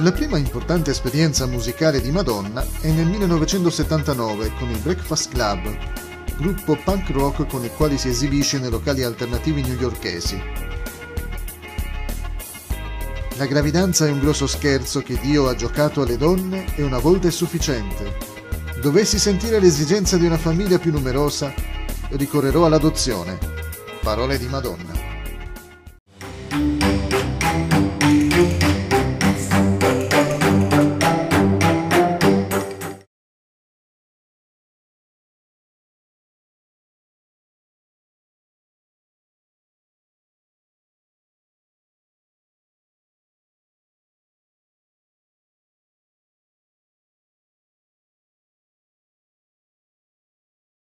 La prima importante esperienza musicale di Madonna è nel 1979 con il Breakfast Club, gruppo punk rock con il quale si esibisce nei locali alternativi newyorkesi. La gravidanza è un grosso scherzo che Dio ha giocato alle donne e una volta è sufficiente. Dovessi sentire l'esigenza di una famiglia più numerosa, ricorrerò all'adozione. Parole di Madonna.